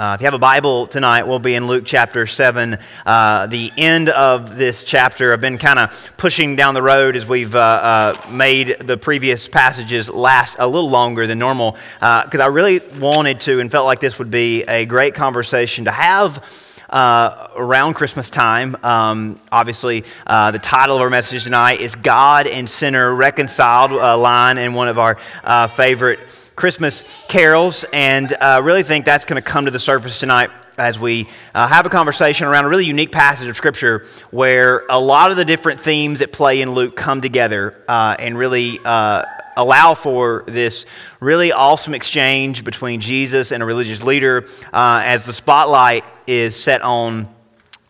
Uh, if you have a Bible tonight, we'll be in Luke chapter 7. Uh, the end of this chapter, I've been kind of pushing down the road as we've uh, uh made the previous passages last a little longer than normal because uh, I really wanted to and felt like this would be a great conversation to have. Uh, around Christmas time. Um, obviously, uh, the title of our message tonight is God and Sinner Reconciled, a line in one of our uh, favorite Christmas carols, and uh, really think that's going to come to the surface tonight as we uh, have a conversation around a really unique passage of Scripture where a lot of the different themes that play in Luke come together uh, and really uh, allow for this really awesome exchange between Jesus and a religious leader uh, as the spotlight is set on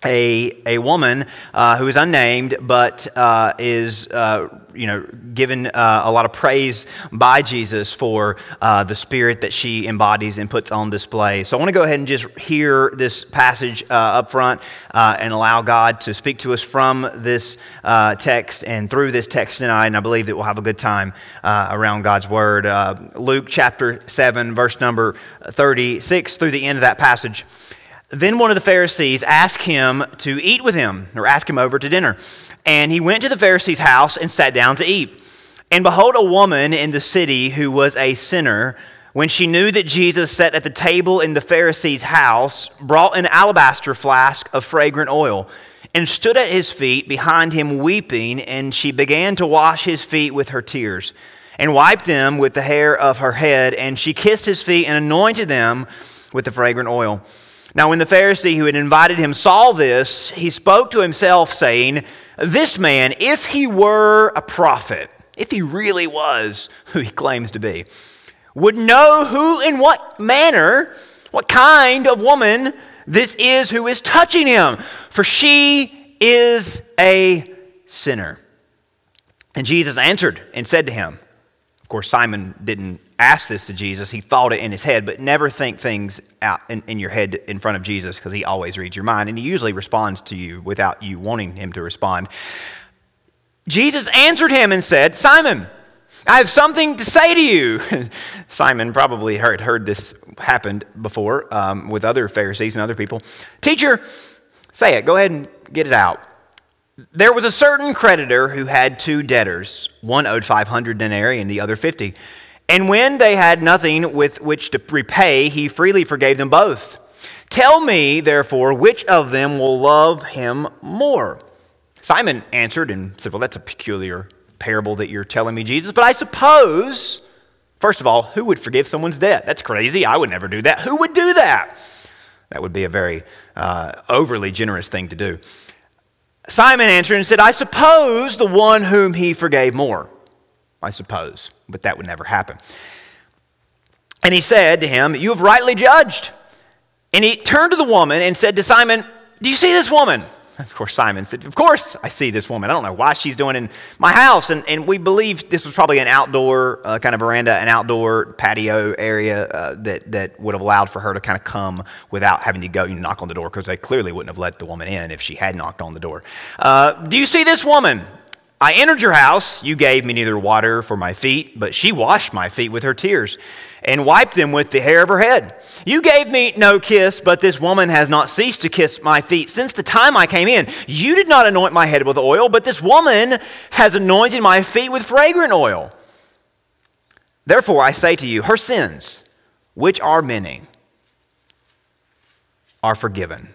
a, a woman uh, who is unnamed but uh, is uh, you know given uh, a lot of praise by jesus for uh, the spirit that she embodies and puts on display. So i want to go ahead and just hear this passage uh, up front and allow god to speak to us from this text and through this text tonight and i believe that we'll have a good time around god's word. Luke chapter 7 verse number 36 through the end of that passage then one of the Pharisees asked him to eat with him, or ask him over to dinner. And he went to the Pharisee's house and sat down to eat. And behold, a woman in the city who was a sinner, when she knew that Jesus sat at the table in the Pharisee's house, brought an alabaster flask of fragrant oil and stood at his feet behind him weeping. And she began to wash his feet with her tears and wiped them with the hair of her head. And she kissed his feet and anointed them with the fragrant oil. Now, when the Pharisee who had invited him saw this, he spoke to himself, saying, This man, if he were a prophet, if he really was who he claims to be, would know who and what manner, what kind of woman this is who is touching him, for she is a sinner. And Jesus answered and said to him, Of course, Simon didn't asked this to Jesus. He thought it in his head, but never think things out in, in your head in front of Jesus because he always reads your mind and he usually responds to you without you wanting him to respond. Jesus answered him and said, Simon, I have something to say to you. Simon probably heard, heard this happened before um, with other Pharisees and other people. Teacher, say it. Go ahead and get it out. There was a certain creditor who had two debtors. One owed 500 denarii and the other 50. And when they had nothing with which to repay, he freely forgave them both. Tell me, therefore, which of them will love him more? Simon answered and said, Well, that's a peculiar parable that you're telling me, Jesus, but I suppose, first of all, who would forgive someone's debt? That's crazy. I would never do that. Who would do that? That would be a very uh, overly generous thing to do. Simon answered and said, I suppose the one whom he forgave more. I suppose, but that would never happen. And he said to him, You have rightly judged. And he turned to the woman and said to Simon, Do you see this woman? Of course, Simon said, Of course, I see this woman. I don't know why she's doing in my house. And, and we believe this was probably an outdoor uh, kind of veranda, an outdoor patio area uh, that, that would have allowed for her to kind of come without having to go and knock on the door because they clearly wouldn't have let the woman in if she had knocked on the door. Uh, Do you see this woman? I entered your house. You gave me neither water for my feet, but she washed my feet with her tears and wiped them with the hair of her head. You gave me no kiss, but this woman has not ceased to kiss my feet since the time I came in. You did not anoint my head with oil, but this woman has anointed my feet with fragrant oil. Therefore, I say to you, her sins, which are many, are forgiven,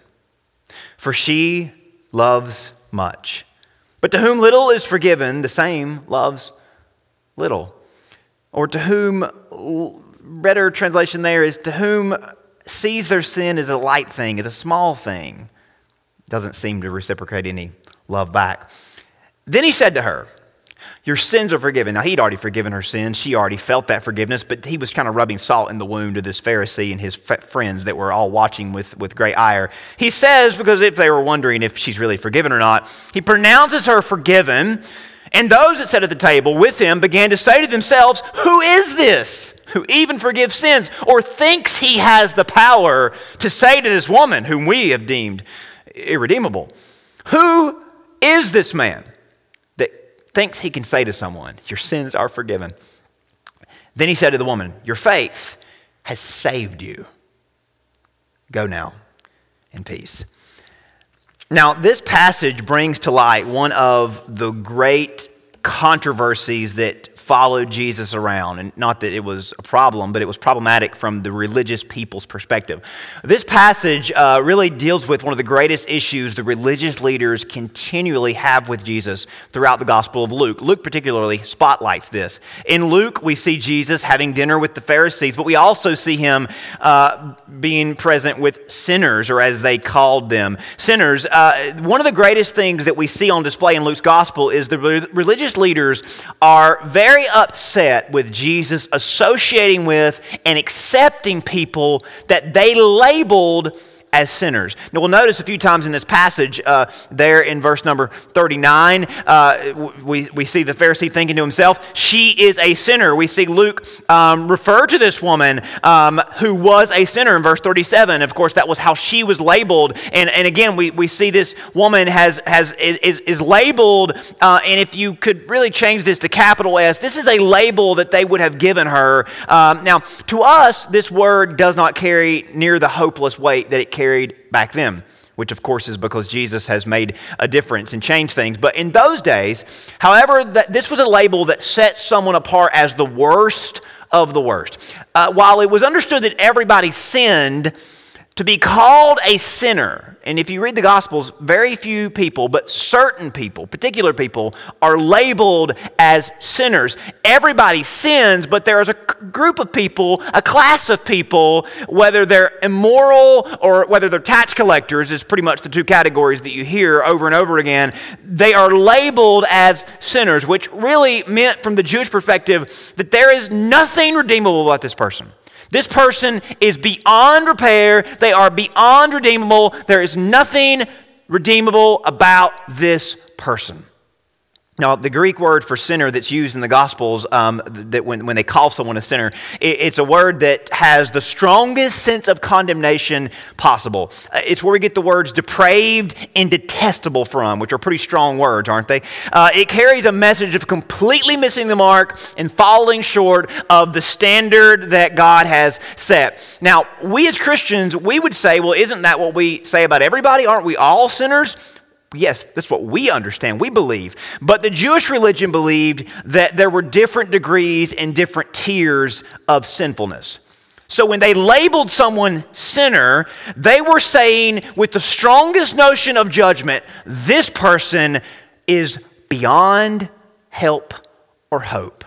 for she loves much. But to whom little is forgiven, the same loves little. Or to whom, better translation there is, to whom sees their sin as a light thing, as a small thing, doesn't seem to reciprocate any love back. Then he said to her, your sins are forgiven. Now, he'd already forgiven her sins. She already felt that forgiveness, but he was kind of rubbing salt in the wound of this Pharisee and his friends that were all watching with, with great ire. He says, because if they were wondering if she's really forgiven or not, he pronounces her forgiven. And those that sat at the table with him began to say to themselves, Who is this who even forgives sins or thinks he has the power to say to this woman, whom we have deemed irredeemable, Who is this man? Thinks he can say to someone, Your sins are forgiven. Then he said to the woman, Your faith has saved you. Go now in peace. Now, this passage brings to light one of the great controversies that followed Jesus around. And not that it was a problem, but it was problematic from the religious people's perspective. This passage uh, really deals with one of the greatest issues the religious leaders continually have with Jesus throughout the Gospel of Luke. Luke, particularly, spotlights this. In Luke, we see Jesus having dinner with the Pharisees, but we also see him uh, being present with sinners, or as they called them, sinners. Uh, one of the greatest things that we see on display in Luke's Gospel is the re- religious leaders are very very upset with Jesus associating with and accepting people that they labeled as sinners. Now, we'll notice a few times in this passage, uh, there in verse number 39, uh, we, we see the Pharisee thinking to himself, She is a sinner. We see Luke um, refer to this woman um, who was a sinner in verse 37. Of course, that was how she was labeled. And, and again, we, we see this woman has, has, is, is labeled, uh, and if you could really change this to capital S, this is a label that they would have given her. Um, now, to us, this word does not carry near the hopeless weight that it carries carried back then, which of course is because Jesus has made a difference and changed things. But in those days, however, that this was a label that set someone apart as the worst of the worst. Uh, while it was understood that everybody sinned, to be called a sinner, and if you read the Gospels, very few people, but certain people, particular people, are labeled as sinners. Everybody sins, but there is a group of people, a class of people, whether they're immoral or whether they're tax collectors, is pretty much the two categories that you hear over and over again. They are labeled as sinners, which really meant, from the Jewish perspective, that there is nothing redeemable about this person. This person is beyond repair. They are beyond redeemable. There is nothing redeemable about this person. Now, the Greek word for sinner that's used in the Gospels, um, that when, when they call someone a sinner, it, it's a word that has the strongest sense of condemnation possible. Uh, it's where we get the words depraved and detestable from, which are pretty strong words, aren't they? Uh, it carries a message of completely missing the mark and falling short of the standard that God has set. Now, we as Christians, we would say, well, isn't that what we say about everybody? Aren't we all sinners? Yes, that's what we understand, we believe. But the Jewish religion believed that there were different degrees and different tiers of sinfulness. So when they labeled someone sinner, they were saying, with the strongest notion of judgment, this person is beyond help or hope.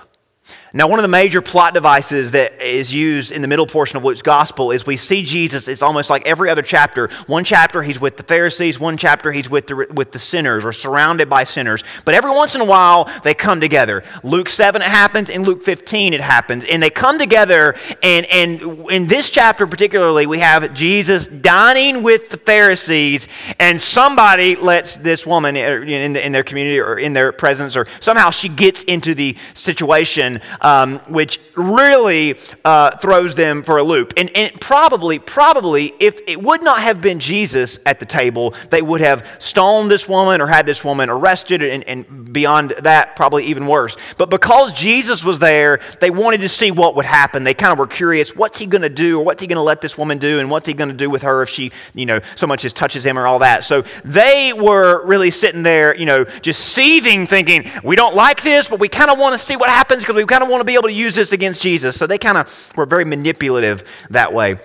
Now, one of the major plot devices that is used in the middle portion of Luke's gospel is we see Jesus, it's almost like every other chapter. One chapter he's with the Pharisees, one chapter he's with the, with the sinners or surrounded by sinners. But every once in a while they come together. Luke 7 it happens, in Luke 15 it happens. And they come together, and, and in this chapter particularly, we have Jesus dining with the Pharisees, and somebody lets this woman in, the, in their community or in their presence, or somehow she gets into the situation um, which really uh, throws them for a loop. And, and probably, probably, if it would not have been Jesus at the table, they would have stoned this woman or had this woman arrested, and, and beyond that, probably even worse. But because Jesus was there, they wanted to see what would happen. They kind of were curious what's he going to do, or what's he going to let this woman do, and what's he going to do with her if she, you know, so much as touches him or all that. So they were really sitting there, you know, just seething, thinking, we don't like this, but we kind of want to see what happens because we kind of want to be able to use this against Jesus. So they kind of were very manipulative that way.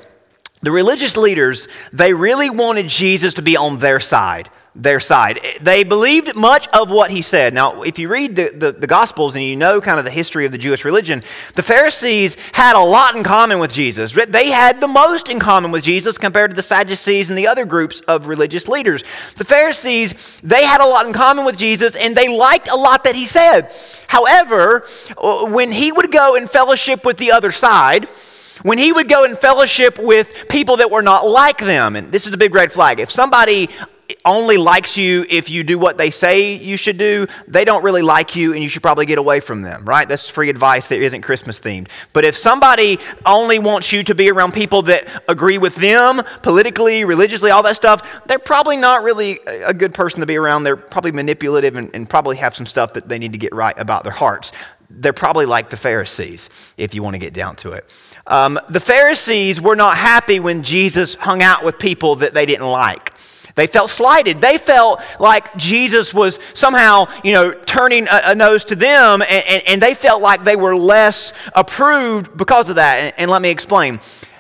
The religious leaders, they really wanted Jesus to be on their side their side. They believed much of what he said. Now, if you read the, the, the, Gospels and you know kind of the history of the Jewish religion, the Pharisees had a lot in common with Jesus. They had the most in common with Jesus compared to the Sadducees and the other groups of religious leaders. The Pharisees, they had a lot in common with Jesus and they liked a lot that he said. However, uh, when he would go in fellowship with the other side, when he would go in fellowship with people that were not like them, and this is a big red flag. If somebody only likes you if you do what they say you should do, they don't really like you and you should probably get away from them, right? That's free advice that isn't Christmas themed. But if somebody only wants you to be around people that agree with them politically, religiously, all that stuff, they're probably not really a good person to be around. They're probably manipulative and, and probably have some stuff that they need to get right about their hearts. They're probably like the Pharisees, if you want to get down to it. Um, the Pharisees were not happy when Jesus hung out with people that they didn't like. They felt slighted. They felt like Jesus was somehow, you know, turning a, a nose to them, and, and, and, they felt like they were less approved because of that. And, and let me explain.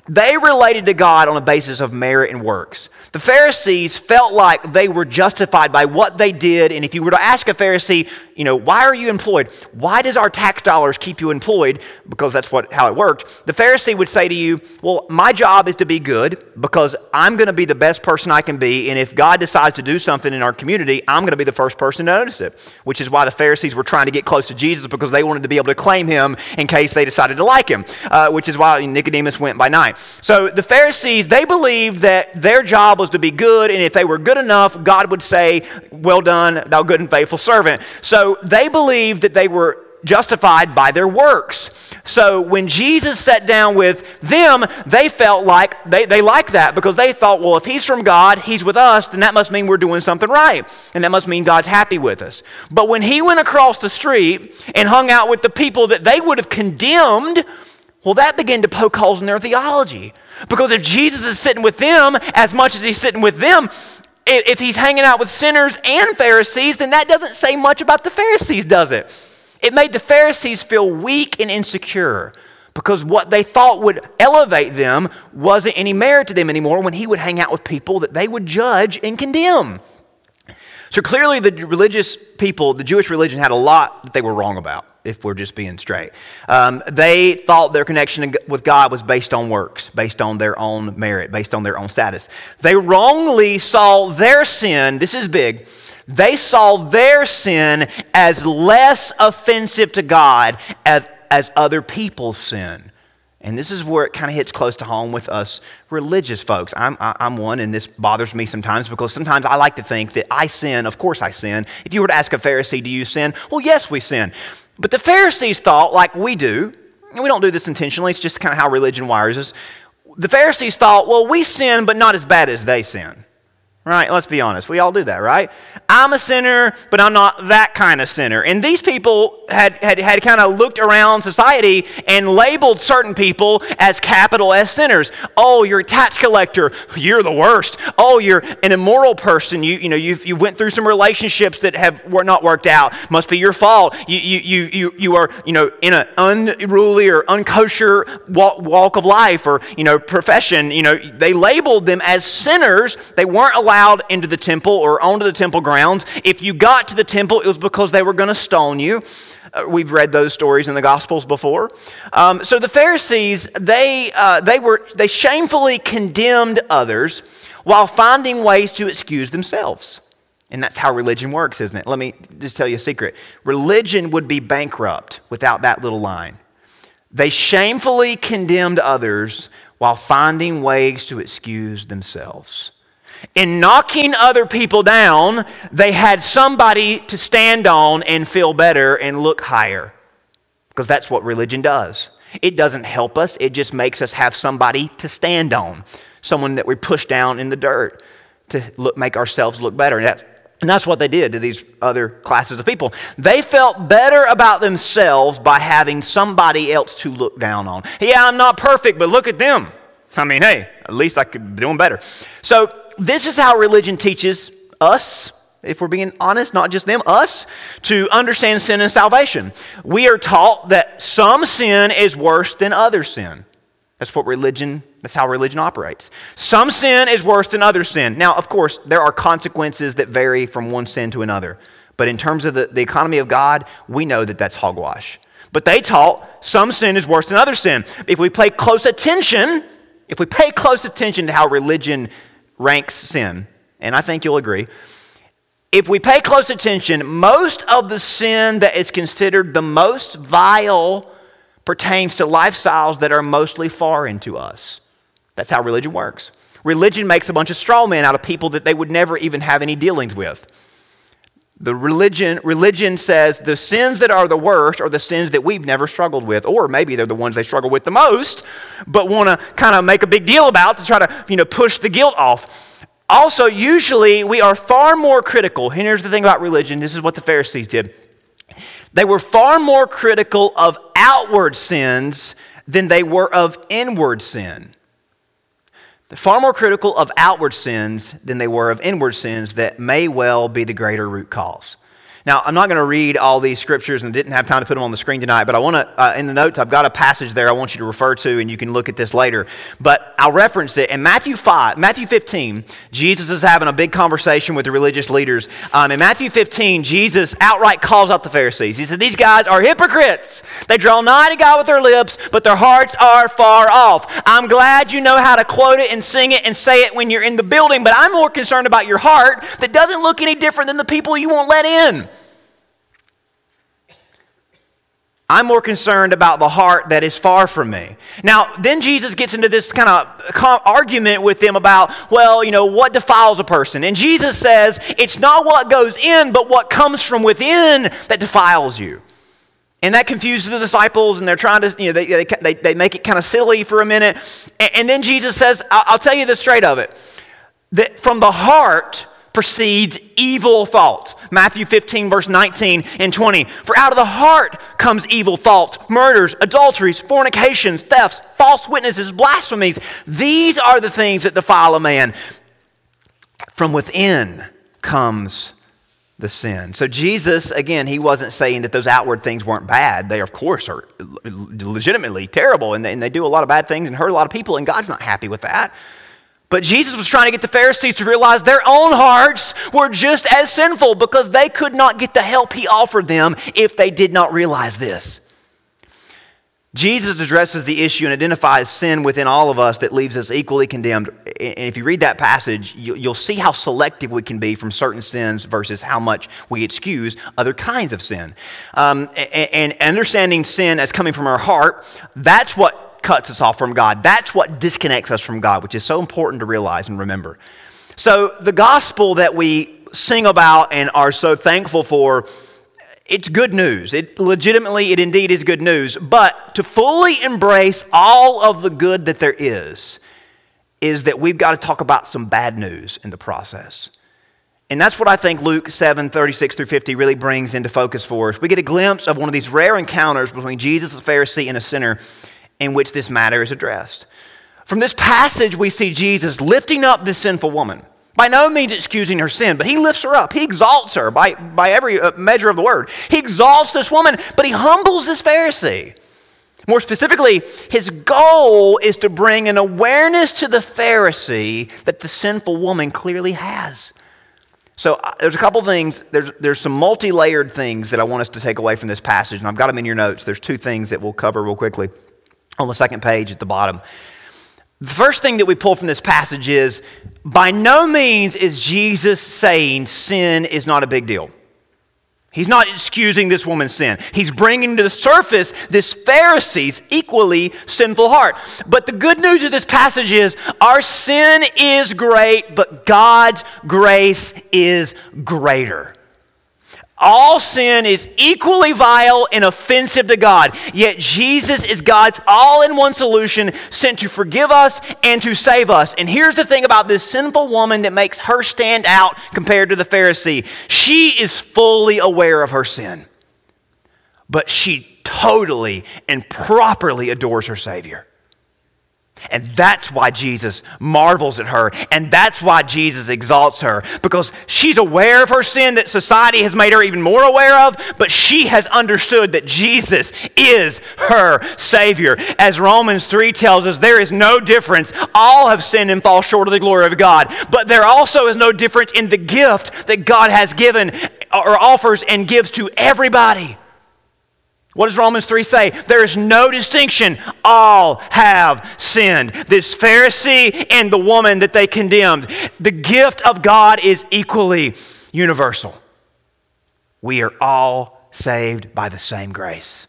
They related to God on a basis of merit and works. The Pharisees felt like they were justified by what they did. And if you were to ask a Pharisee, you know, why are you employed? Why does our tax dollars keep you employed? Because that's what, how it worked. The Pharisee would say to you, well, my job is to be good because I'm going to be the best person I can be. And if God decides to do something in our community, I'm going to be the first person to notice it. Which is why the Pharisees were trying to get close to Jesus because they wanted to be able to claim him in case they decided to like him, uh, which is why Nicodemus went by night. So the Pharisees, they believed that their job was to be good, and if they were good enough, God would say, Well done, thou good and faithful servant. So they believed that they were justified by their works. So when Jesus sat down with them, they felt like they, they liked that because they thought, well, if he's from God, he's with us, then that must mean we're doing something right. And that must mean God's happy with us. But when he went across the street and hung out with the people that they would have condemned, well, that began to poke holes in their theology. Because if Jesus is sitting with them as much as he's sitting with them, if he's hanging out with sinners and Pharisees, then that doesn't say much about the Pharisees, does it? It made the Pharisees feel weak and insecure because what they thought would elevate them wasn't any merit to them anymore when he would hang out with people that they would judge and condemn. So clearly, the religious people, the Jewish religion, had a lot that they were wrong about if we're just being straight. Um, they thought their connection with God was based on works, based on their own merit, based on their own status. They wrongly saw their sin, this is big, they saw their sin as less offensive to God as, as other people's sin. And this is where it kind of hits close to home with us religious folks. I'm, I'm one, and this bothers me sometimes because sometimes I like to think that I sin. Of course, I sin. If you were to ask a Pharisee, Do you sin? Well, yes, we sin. But the Pharisees thought, like we do, and we don't do this intentionally, it's just kind of how religion wires us. The Pharisees thought, well, we sin, but not as bad as they sin. Right? Let's be honest. We all do that, right? I'm a sinner, but I'm not that kind of sinner. And these people had, had, had kind of looked around society and labeled certain people as capital S sinners. Oh, you're a tax collector. You're the worst. Oh, you're an immoral person. You, you know, you've, you went through some relationships that have were not worked out. Must be your fault. You, you, you, you, you are, you know, in an unruly or unkosher walk, walk of life or, you know, profession. You know, they labeled them as sinners. They weren't allowed into the temple or onto the temple grounds. If you got to the temple, it was because they were going to stone you. Uh, we've read those stories in the Gospels before. Um, so the Pharisees, they, uh, they, were, they shamefully condemned others while finding ways to excuse themselves. And that's how religion works, isn't it? Let me just tell you a secret. Religion would be bankrupt without that little line. They shamefully condemned others while finding ways to excuse themselves. In knocking other people down, they had somebody to stand on and feel better and look higher. Because that's what religion does. It doesn't help us, it just makes us have somebody to stand on, someone that we push down in the dirt to look, make ourselves look better. And that's, and that's what they did to these other classes of people. They felt better about themselves by having somebody else to look down on. Yeah, I'm not perfect, but look at them. I mean, hey, at least I could be doing better. So this is how religion teaches us, if we're being honest, not just them, us, to understand sin and salvation. We are taught that some sin is worse than other sin. That's what religion, that's how religion operates. Some sin is worse than other sin. Now, of course, there are consequences that vary from one sin to another. But in terms of the, the economy of God, we know that that's hogwash. But they taught some sin is worse than other sin. If we pay close attention, if we pay close attention to how religion ranks sin, and I think you'll agree, if we pay close attention, most of the sin that is considered the most vile pertains to lifestyles that are mostly foreign to us. That's how religion works. Religion makes a bunch of straw men out of people that they would never even have any dealings with. The religion, religion says the sins that are the worst are the sins that we've never struggled with, or maybe they're the ones they struggle with the most, but want to kind of make a big deal about to try to you know, push the guilt off. Also, usually we are far more critical. And here's the thing about religion this is what the Pharisees did. They were far more critical of outward sins than they were of inward sin. Far more critical of outward sins than they were of inward sins that may well be the greater root cause. Now, I'm not going to read all these scriptures and didn't have time to put them on the screen tonight, but I want to, uh, in the notes, I've got a passage there I want you to refer to, and you can look at this later. But I'll reference it. In Matthew 5, Matthew 15, Jesus is having a big conversation with the religious leaders. Um, in Matthew 15, Jesus outright calls out the Pharisees. He said, These guys are hypocrites. They draw nigh to God with their lips, but their hearts are far off. I'm glad you know how to quote it and sing it and say it when you're in the building, but I'm more concerned about your heart that doesn't look any different than the people you won't let in. I'm more concerned about the heart that is far from me. Now, then Jesus gets into this kind of argument with them about, well, you know, what defiles a person? And Jesus says, it's not what goes in, but what comes from within that defiles you. And that confuses the disciples, and they're trying to, you know, they, they, they make it kind of silly for a minute. And, and then Jesus says, I'll, I'll tell you the straight of it that from the heart, proceeds evil thoughts. Matthew 15, verse 19 and 20. For out of the heart comes evil thoughts, murders, adulteries, fornications, thefts, false witnesses, blasphemies. These are the things that defile a man. From within comes the sin. So Jesus, again, he wasn't saying that those outward things weren't bad. They, of course, are legitimately terrible, and they, and they do a lot of bad things and hurt a lot of people, and God's not happy with that. But Jesus was trying to get the Pharisees to realize their own hearts were just as sinful because they could not get the help he offered them if they did not realize this. Jesus addresses the issue and identifies sin within all of us that leaves us equally condemned. And if you read that passage, you'll see how selective we can be from certain sins versus how much we excuse other kinds of sin. Um, and understanding sin as coming from our heart, that's what cuts us off from God. That's what disconnects us from God, which is so important to realize and remember. So, the gospel that we sing about and are so thankful for, it's good news. It legitimately, it indeed is good news. But to fully embrace all of the good that there is, is that we've got to talk about some bad news in the process. And that's what I think Luke 7 36 through 50 really brings into focus for us. We get a glimpse of one of these rare encounters between Jesus, a Pharisee, and a sinner in which this matter is addressed. From this passage, we see Jesus lifting up this sinful woman. By no means excusing her sin, but he lifts her up. He exalts her by, by every uh, measure of the word. He exalts this woman, but he humbles this Pharisee. More specifically, his goal is to bring an awareness to the Pharisee that the sinful woman clearly has. So uh, there's a couple things, there's, there's some multi layered things that I want us to take away from this passage, and I've got them in your notes. There's two things that we'll cover real quickly on the second page at the bottom. The first thing that we pull from this passage is by no means is Jesus saying sin is not a big deal. He's not excusing this woman's sin. He's bringing to the surface this Pharisee's equally sinful heart. But the good news of this passage is our sin is great, but God's grace is greater. All sin is equally vile and offensive to God, yet Jesus is God's all in one solution sent to forgive us and to save us. And here's the thing about this sinful woman that makes her stand out compared to the Pharisee she is fully aware of her sin, but she totally and properly adores her Savior. And that's why Jesus marvels at her. And that's why Jesus exalts her. Because she's aware of her sin that society has made her even more aware of, but she has understood that Jesus is her Savior. As Romans 3 tells us, there is no difference. All have sinned and fall short of the glory of God. But there also is no difference in the gift that God has given or offers and gives to everybody. What does Romans 3 say? There is no distinction. All have sinned. This Pharisee and the woman that they condemned. The gift of God is equally universal. We are all saved by the same grace.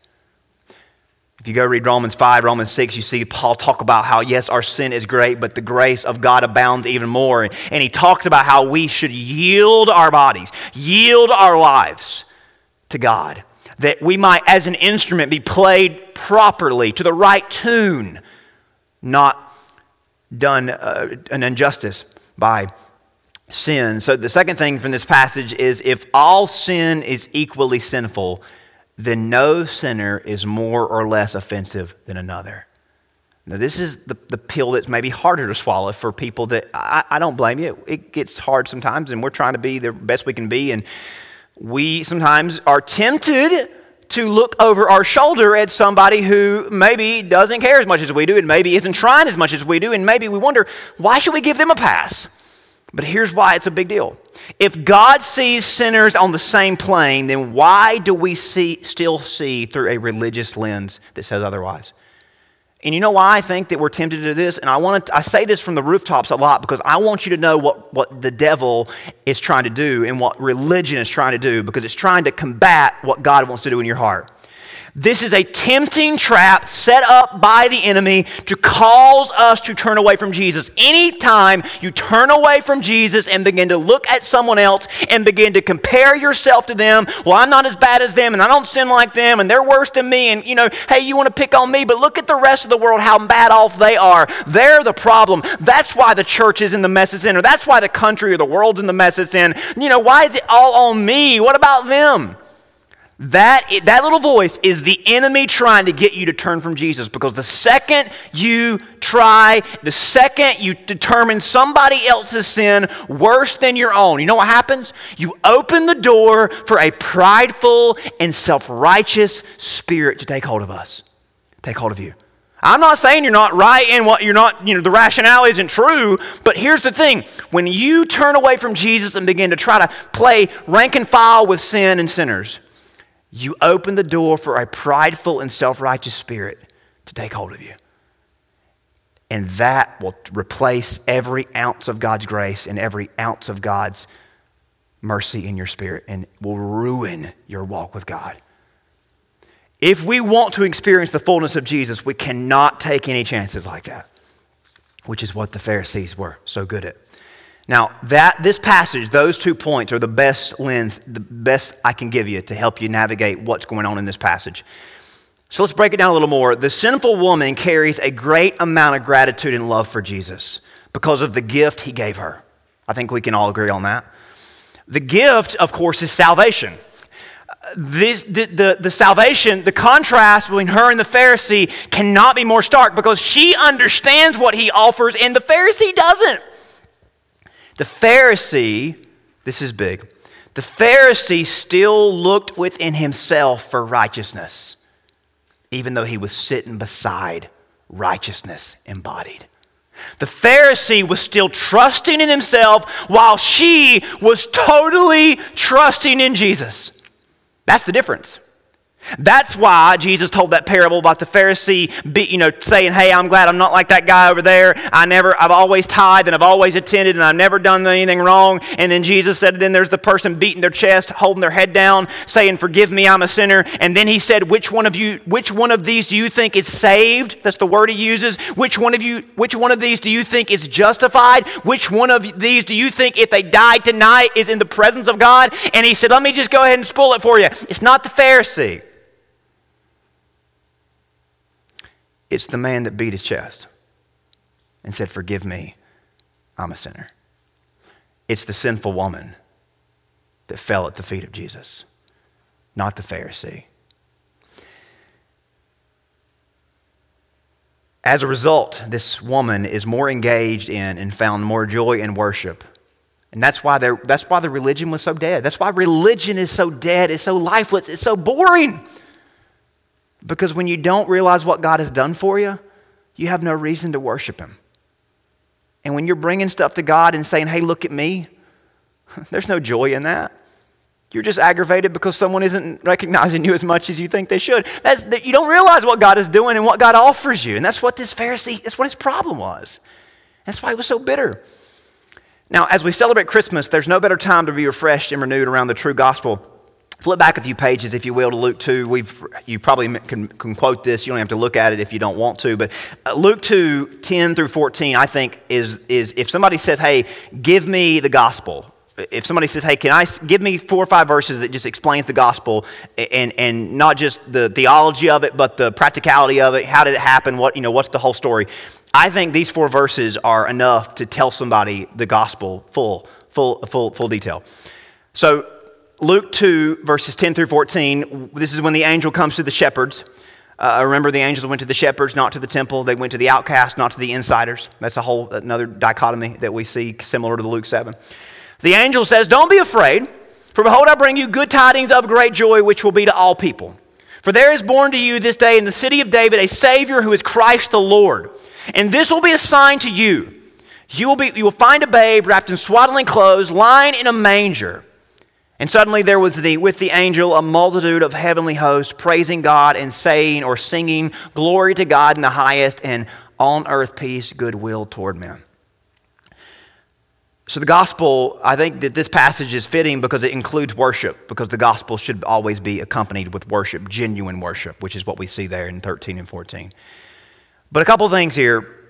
If you go read Romans 5, Romans 6, you see Paul talk about how, yes, our sin is great, but the grace of God abounds even more. And he talks about how we should yield our bodies, yield our lives to God that we might, as an instrument, be played properly to the right tune, not done uh, an injustice by sin. So, the second thing from this passage is if all sin is equally sinful, then no sinner is more or less offensive than another. Now, this is the, the pill that's maybe harder to swallow for people that I, I don't blame you. It gets hard sometimes, and we're trying to be the best we can be. And we sometimes are tempted to look over our shoulder at somebody who maybe doesn't care as much as we do, and maybe isn't trying as much as we do, and maybe we wonder, why should we give them a pass? But here's why it's a big deal. If God sees sinners on the same plane, then why do we see, still see through a religious lens that says otherwise? And you know why I think that we're tempted to do this? And I want to, I say this from the rooftops a lot because I want you to know what, what the devil is trying to do and what religion is trying to do because it's trying to combat what God wants to do in your heart. This is a tempting trap set up by the enemy to cause us to turn away from Jesus. Anytime you turn away from Jesus and begin to look at someone else and begin to compare yourself to them, well, I'm not as bad as them and I don't sin like them and they're worse than me. And, you know, hey, you want to pick on me, but look at the rest of the world, how bad off they are. They're the problem. That's why the church is in the mess it's in, or that's why the country or the world's in the mess it's in. You know, why is it all on me? What about them? That, that little voice is the enemy trying to get you to turn from Jesus because the second you try, the second you determine somebody else's sin worse than your own, you know what happens? You open the door for a prideful and self righteous spirit to take hold of us, take hold of you. I'm not saying you're not right and what you're not, you know, the rationale isn't true, but here's the thing. When you turn away from Jesus and begin to try to play rank and file with sin and sinners, you open the door for a prideful and self righteous spirit to take hold of you. And that will replace every ounce of God's grace and every ounce of God's mercy in your spirit and will ruin your walk with God. If we want to experience the fullness of Jesus, we cannot take any chances like that, which is what the Pharisees were so good at. Now, that this passage, those two points are the best lens, the best I can give you to help you navigate what's going on in this passage. So let's break it down a little more. The sinful woman carries a great amount of gratitude and love for Jesus because of the gift he gave her. I think we can all agree on that. The gift, of course, is salvation. This, the, the, the salvation, the contrast between her and the Pharisee cannot be more stark because she understands what he offers and the Pharisee doesn't. The Pharisee, this is big, the Pharisee still looked within himself for righteousness, even though he was sitting beside righteousness embodied. The Pharisee was still trusting in himself while she was totally trusting in Jesus. That's the difference. That's why Jesus told that parable about the Pharisee, you know, saying, "Hey, I'm glad I'm not like that guy over there. I never, I've always tithed and I've always attended and I've never done anything wrong." And then Jesus said, "Then there's the person beating their chest, holding their head down, saying, "Forgive me, I'm a sinner." And then he said, "Which one of you, which one of these do you think is saved?" That's the word he uses. Which one of you, which one of these do you think is justified? Which one of these do you think, if they died tonight, is in the presence of God? And he said, "Let me just go ahead and spoil it for you. It's not the Pharisee." It's the man that beat his chest and said, Forgive me, I'm a sinner. It's the sinful woman that fell at the feet of Jesus, not the Pharisee. As a result, this woman is more engaged in and found more joy in worship. And that's why, that's why the religion was so dead. That's why religion is so dead, it's so lifeless, it's so boring. Because when you don't realize what God has done for you, you have no reason to worship Him. And when you're bringing stuff to God and saying, hey, look at me, there's no joy in that. You're just aggravated because someone isn't recognizing you as much as you think they should. That's, that you don't realize what God is doing and what God offers you. And that's what this Pharisee, that's what his problem was. That's why he was so bitter. Now, as we celebrate Christmas, there's no better time to be refreshed and renewed around the true gospel Flip back a few pages, if you will, to Luke 2. We've, you probably can, can, quote this. You don't have to look at it if you don't want to. But uh, Luke 2, 10 through 14, I think, is, is if somebody says, hey, give me the gospel. If somebody says, hey, can I give me four or five verses that just explains the gospel and, and not just the theology of it, but the practicality of it, how did it happen, what, you know, what's the whole story? I think these four verses are enough to tell somebody the gospel full, full, full, full detail. So Luke 2, verses 10 through 14, this is when the angel comes to the shepherds. Uh, remember, the angels went to the shepherds, not to the temple. They went to the outcasts, not to the insiders. That's a whole another dichotomy that we see similar to the Luke 7. The angel says, Don't be afraid, for behold, I bring you good tidings of great joy, which will be to all people. For there is born to you this day in the city of David a Savior who is Christ the Lord. And this will be a sign to you. You will, be, you will find a babe wrapped in swaddling clothes, lying in a manger. And suddenly there was the, with the angel a multitude of heavenly hosts praising God and saying or singing, Glory to God in the highest, and on earth peace, goodwill toward men. So, the gospel, I think that this passage is fitting because it includes worship, because the gospel should always be accompanied with worship, genuine worship, which is what we see there in 13 and 14. But a couple things here.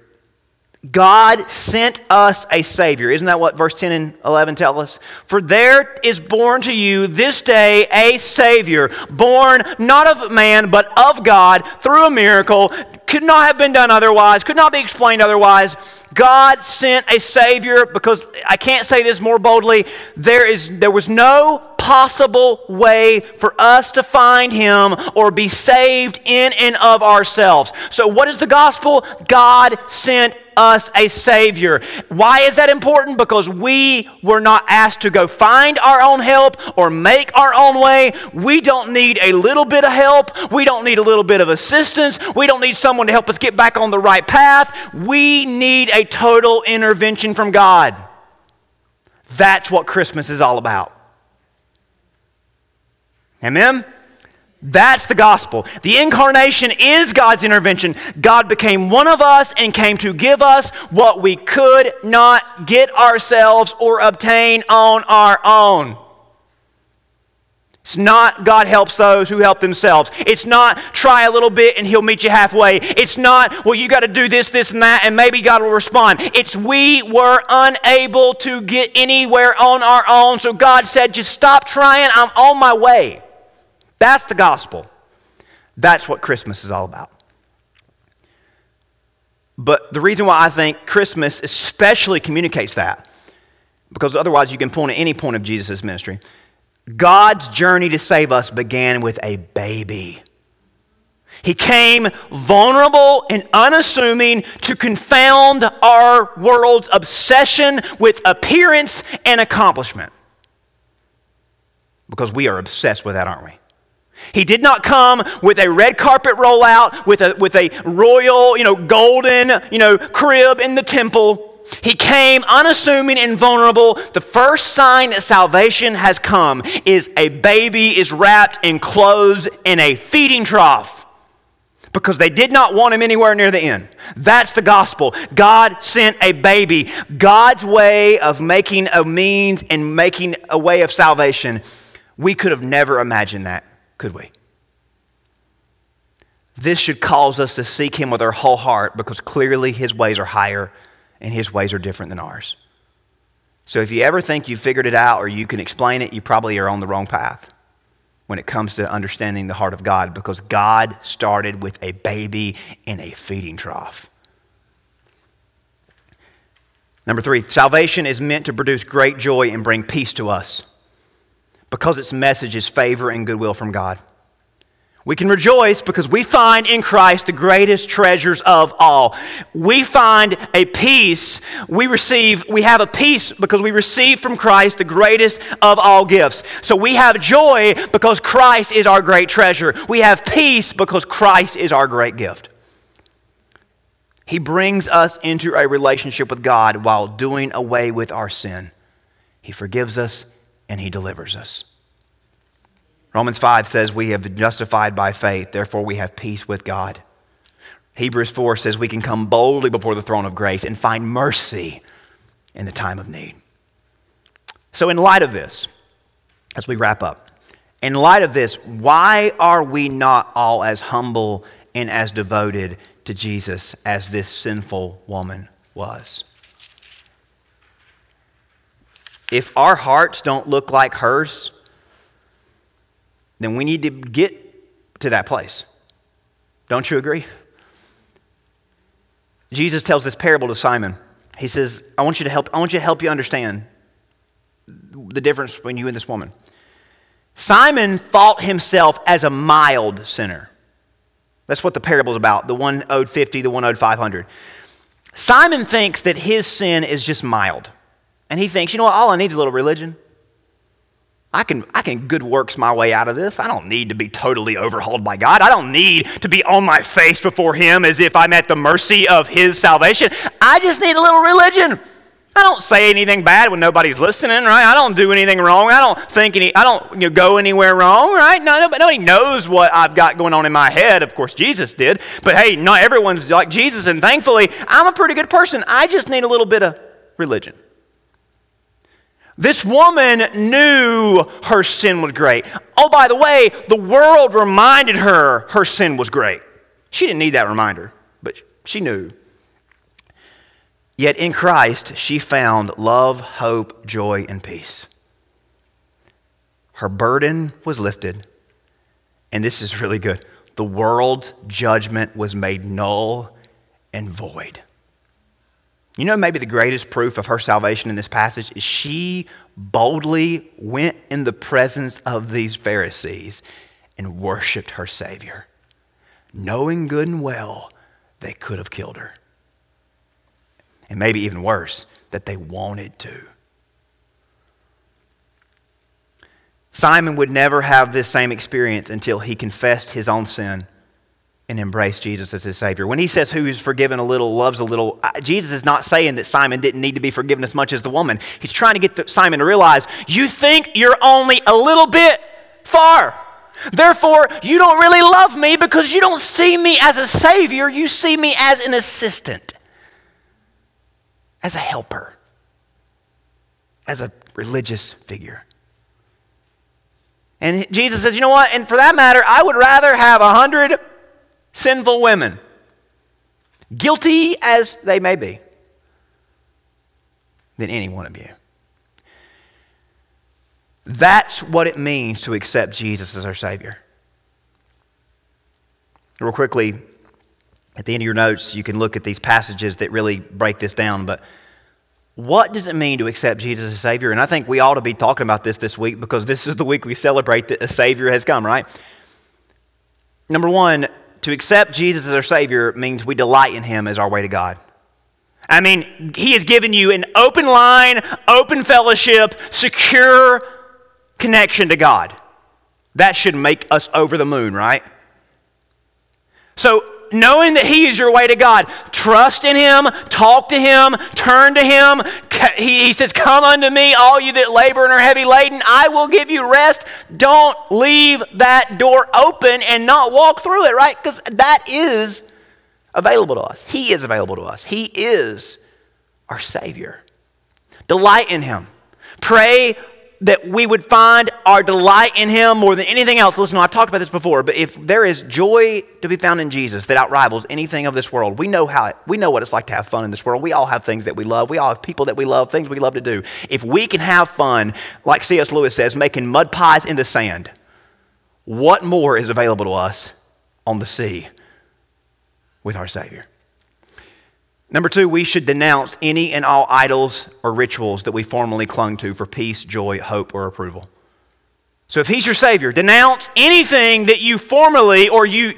God sent us a Savior. Isn't that what verse 10 and 11 tell us? For there is born to you this day a Savior, born not of man, but of God through a miracle. Could not have been done otherwise, could not be explained otherwise. God sent a Savior because I can't say this more boldly. There, is, there was no possible way for us to find Him or be saved in and of ourselves. So, what is the gospel? God sent us a Savior. Why is that important? Because we were not asked to go find our own help or make our own way. We don't need a little bit of help. We don't need a little bit of assistance. We don't need someone to help us get back on the right path. We need a total intervention from God. That's what Christmas is all about. Amen? That's the gospel. The incarnation is God's intervention. God became one of us and came to give us what we could not get ourselves or obtain on our own. It's not God helps those who help themselves. It's not try a little bit and he'll meet you halfway. It's not, well, you got to do this, this, and that, and maybe God will respond. It's we were unable to get anywhere on our own. So God said, just stop trying. I'm on my way. That's the gospel. That's what Christmas is all about. But the reason why I think Christmas especially communicates that, because otherwise you can point at any point of Jesus' ministry God's journey to save us began with a baby. He came vulnerable and unassuming to confound our world's obsession with appearance and accomplishment. Because we are obsessed with that, aren't we? He did not come with a red carpet rollout, with a, with a royal, you know, golden, you know, crib in the temple. He came unassuming and vulnerable. The first sign that salvation has come is a baby is wrapped in clothes in a feeding trough because they did not want him anywhere near the end. That's the gospel. God sent a baby. God's way of making a means and making a way of salvation. We could have never imagined that, could we? This should cause us to seek him with our whole heart because clearly his ways are higher and his ways are different than ours. So if you ever think you've figured it out or you can explain it, you probably are on the wrong path when it comes to understanding the heart of God because God started with a baby in a feeding trough. Number three, salvation is meant to produce great joy and bring peace to us because its message is favor and goodwill from God. We can rejoice because we find in Christ the greatest treasures of all. We find a peace. We receive, we have a peace because we receive from Christ the greatest of all gifts. So we have joy because Christ is our great treasure. We have peace because Christ is our great gift. He brings us into a relationship with God while doing away with our sin. He forgives us and He delivers us. Romans 5 says we have been justified by faith, therefore we have peace with God. Hebrews 4 says we can come boldly before the throne of grace and find mercy in the time of need. So, in light of this, as we wrap up, in light of this, why are we not all as humble and as devoted to Jesus as this sinful woman was? If our hearts don't look like hers, then we need to get to that place. Don't you agree? Jesus tells this parable to Simon. He says, I want you to help, I want you to help you understand the difference between you and this woman. Simon thought himself as a mild sinner. That's what the parable is about. The one owed 50, the one owed 500. Simon thinks that his sin is just mild. And he thinks, you know what, all I need is a little religion. I can, I can good works my way out of this. I don't need to be totally overhauled by God. I don't need to be on my face before Him as if I'm at the mercy of His salvation. I just need a little religion. I don't say anything bad when nobody's listening, right? I don't do anything wrong. I don't think any, I don't you know, go anywhere wrong, right? No, but nobody knows what I've got going on in my head. Of course, Jesus did. But hey, not everyone's like Jesus, and thankfully, I'm a pretty good person. I just need a little bit of religion. This woman knew her sin was great. Oh, by the way, the world reminded her her sin was great. She didn't need that reminder, but she knew. Yet in Christ, she found love, hope, joy, and peace. Her burden was lifted, and this is really good. The world's judgment was made null and void. You know, maybe the greatest proof of her salvation in this passage is she boldly went in the presence of these Pharisees and worshiped her Savior, knowing good and well they could have killed her. And maybe even worse, that they wanted to. Simon would never have this same experience until he confessed his own sin and embrace Jesus as his Savior. When he says, Who is forgiven a little loves a little, Jesus is not saying that Simon didn't need to be forgiven as much as the woman. He's trying to get Simon to realize, You think you're only a little bit far. Therefore, you don't really love me because you don't see me as a Savior, you see me as an assistant, as a helper, as a religious figure. And Jesus says, You know what? And for that matter, I would rather have a hundred sinful women, guilty as they may be, than any one of you. That's what it means to accept Jesus as our Savior. Real quickly, at the end of your notes, you can look at these passages that really break this down. But what does it mean to accept Jesus as Savior? And I think we ought to be talking about this this week because this is the week we celebrate that a Savior has come, right? Number one, to accept Jesus as our Savior means we delight in Him as our way to God. I mean, He has given you an open line, open fellowship, secure connection to God. That should make us over the moon, right? So, knowing that He is your way to God. Trust in Him, talk to Him, turn to Him. He, he, says, Come unto me, all you that labor and are heavy laden, I will give you rest. Don't leave that door open and not walk through it, right? Because that is available to us. He is available to us. He is our Savior. Delight in Him. Pray that we would find our delight in Him more than anything else. Listen, I've talked about this before, but if there is joy to be found in Jesus that outrivals anything of this world, we know how we know what it's like to have fun in this world. We all have things that we love. We all have people that we love, things we love to do. If we can have fun, like C.S. Lewis says, making mud pies in the sand, what more is available to us on the sea with our Savior? Number two, we should denounce any and all idols or rituals that we formerly clung to for peace, joy, hope, or approval. So if He's your Savior, denounce anything that you formerly or you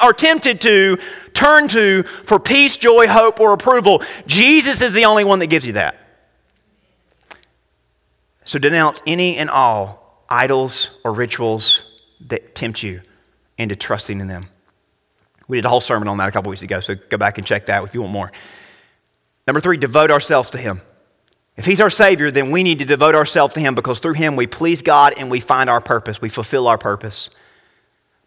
are tempted to turn to for peace, joy, hope, or approval. Jesus is the only one that gives you that. So denounce any and all idols or rituals that tempt you into trusting in them. We did a whole sermon on that a couple weeks ago, so go back and check that if you want more. Number three, devote ourselves to Him. If He's our Savior, then we need to devote ourselves to Him because through Him we please God and we find our purpose. We fulfill our purpose.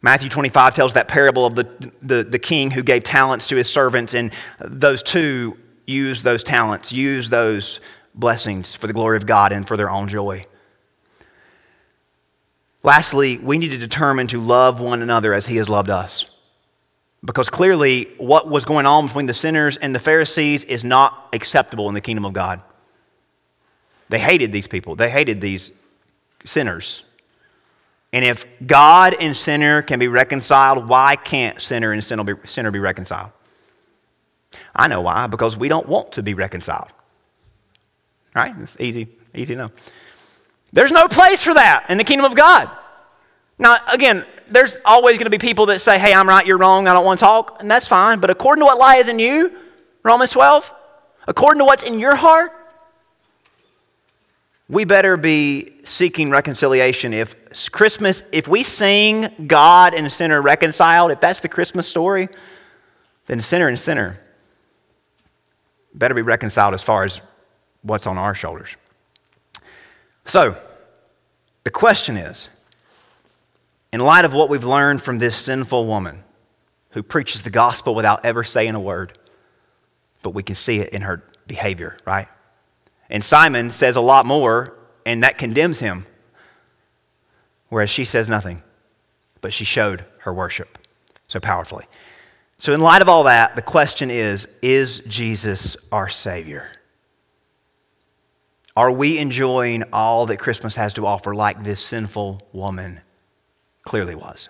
Matthew 25 tells that parable of the, the, the king who gave talents to his servants, and those two use those talents, use those blessings for the glory of God and for their own joy. Lastly, we need to determine to love one another as He has loved us. Because clearly, what was going on between the sinners and the Pharisees is not acceptable in the kingdom of God. They hated these people, they hated these sinners. And if God and sinner can be reconciled, why can't sinner and sinner be, reconciled? I know why, because we don't want to be reconciled. Right? It's easy, easy to know. There's no place for that in the kingdom of God. Now, again, there's always going to be people that say, hey, I'm right, you're wrong, I don't want to talk, and that's fine. But according to what lies in you, Romans 12, according to what's in your heart, we better be seeking reconciliation. If Christmas, if we sing God and sinner reconciled, if that's the Christmas story, then sinner and sinner better be reconciled as far as what's on our shoulders. So, the question is in light of what we've learned from this sinful woman who preaches the gospel without ever saying a word, but we can see it in her behavior, right? And Simon says a lot more, and that condemns him, whereas she says nothing, but she showed her worship so powerfully. So, in light of all that, the question is Is Jesus our Savior? Are we enjoying all that Christmas has to offer like this sinful woman clearly was?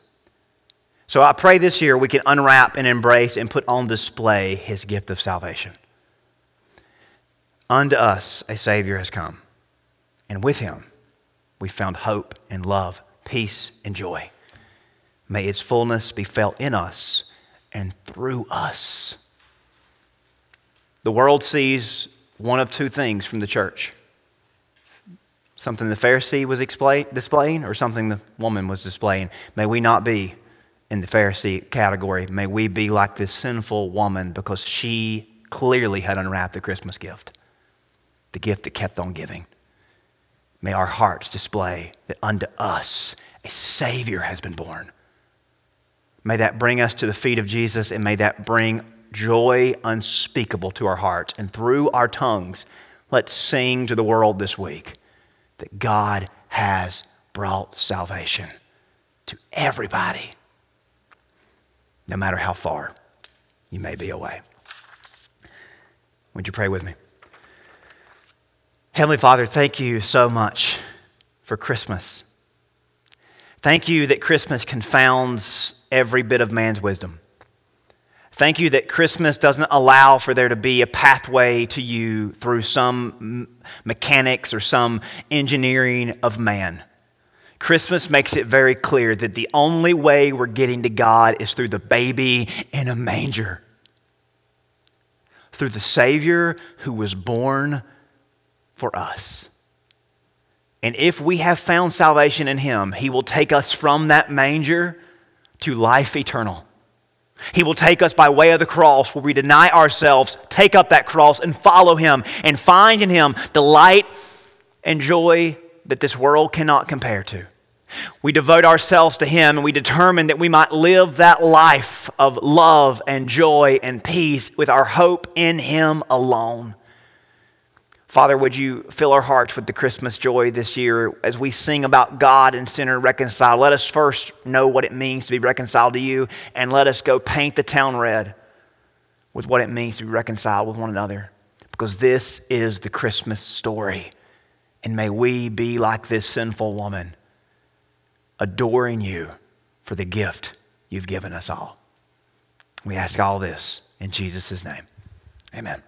So I pray this year we can unwrap and embrace and put on display his gift of salvation. Unto us a Savior has come, and with him we found hope and love, peace and joy. May its fullness be felt in us and through us. The world sees one of two things from the church something the Pharisee was displaying or something the woman was displaying. May we not be in the Pharisee category. May we be like this sinful woman because she clearly had unwrapped the Christmas gift, the gift that kept on giving. May our hearts display that unto us a Savior has been born May that bring us to the feet of Jesus and may that bring joy unspeakable to our hearts. And through our tongues, let's sing to the world this week that God has brought salvation to everybody, no matter how far you may be away. Would you pray with me? Heavenly Father, thank you so much for Christmas. Thank you that Christmas confounds every bit of man's wisdom. Thank you that Christmas doesn't allow for there to be a pathway to you through some mechanics or some engineering of man. Christmas makes it very clear that the only way we're getting to God is through the baby in a manger, through the Savior who was born for us. And if we have found salvation in Him, He will take us from that manger to life eternal. He will take us by way of the cross where we deny ourselves, take up that cross, and follow Him and find in Him delight and joy that this world cannot compare to. We devote ourselves to Him and we determine that we might live that life of love and joy and peace with our hope in Him alone. Father, would you fill our hearts with the Christmas joy this year as we sing about God and sinner reconciled? Let us first know what it means to be reconciled to you, and let us go paint the town red with what it means to be reconciled with one another. Because this is the Christmas story. And may we be like this sinful woman, adoring you for the gift you've given us all. We ask all this in Jesus' name. Amen.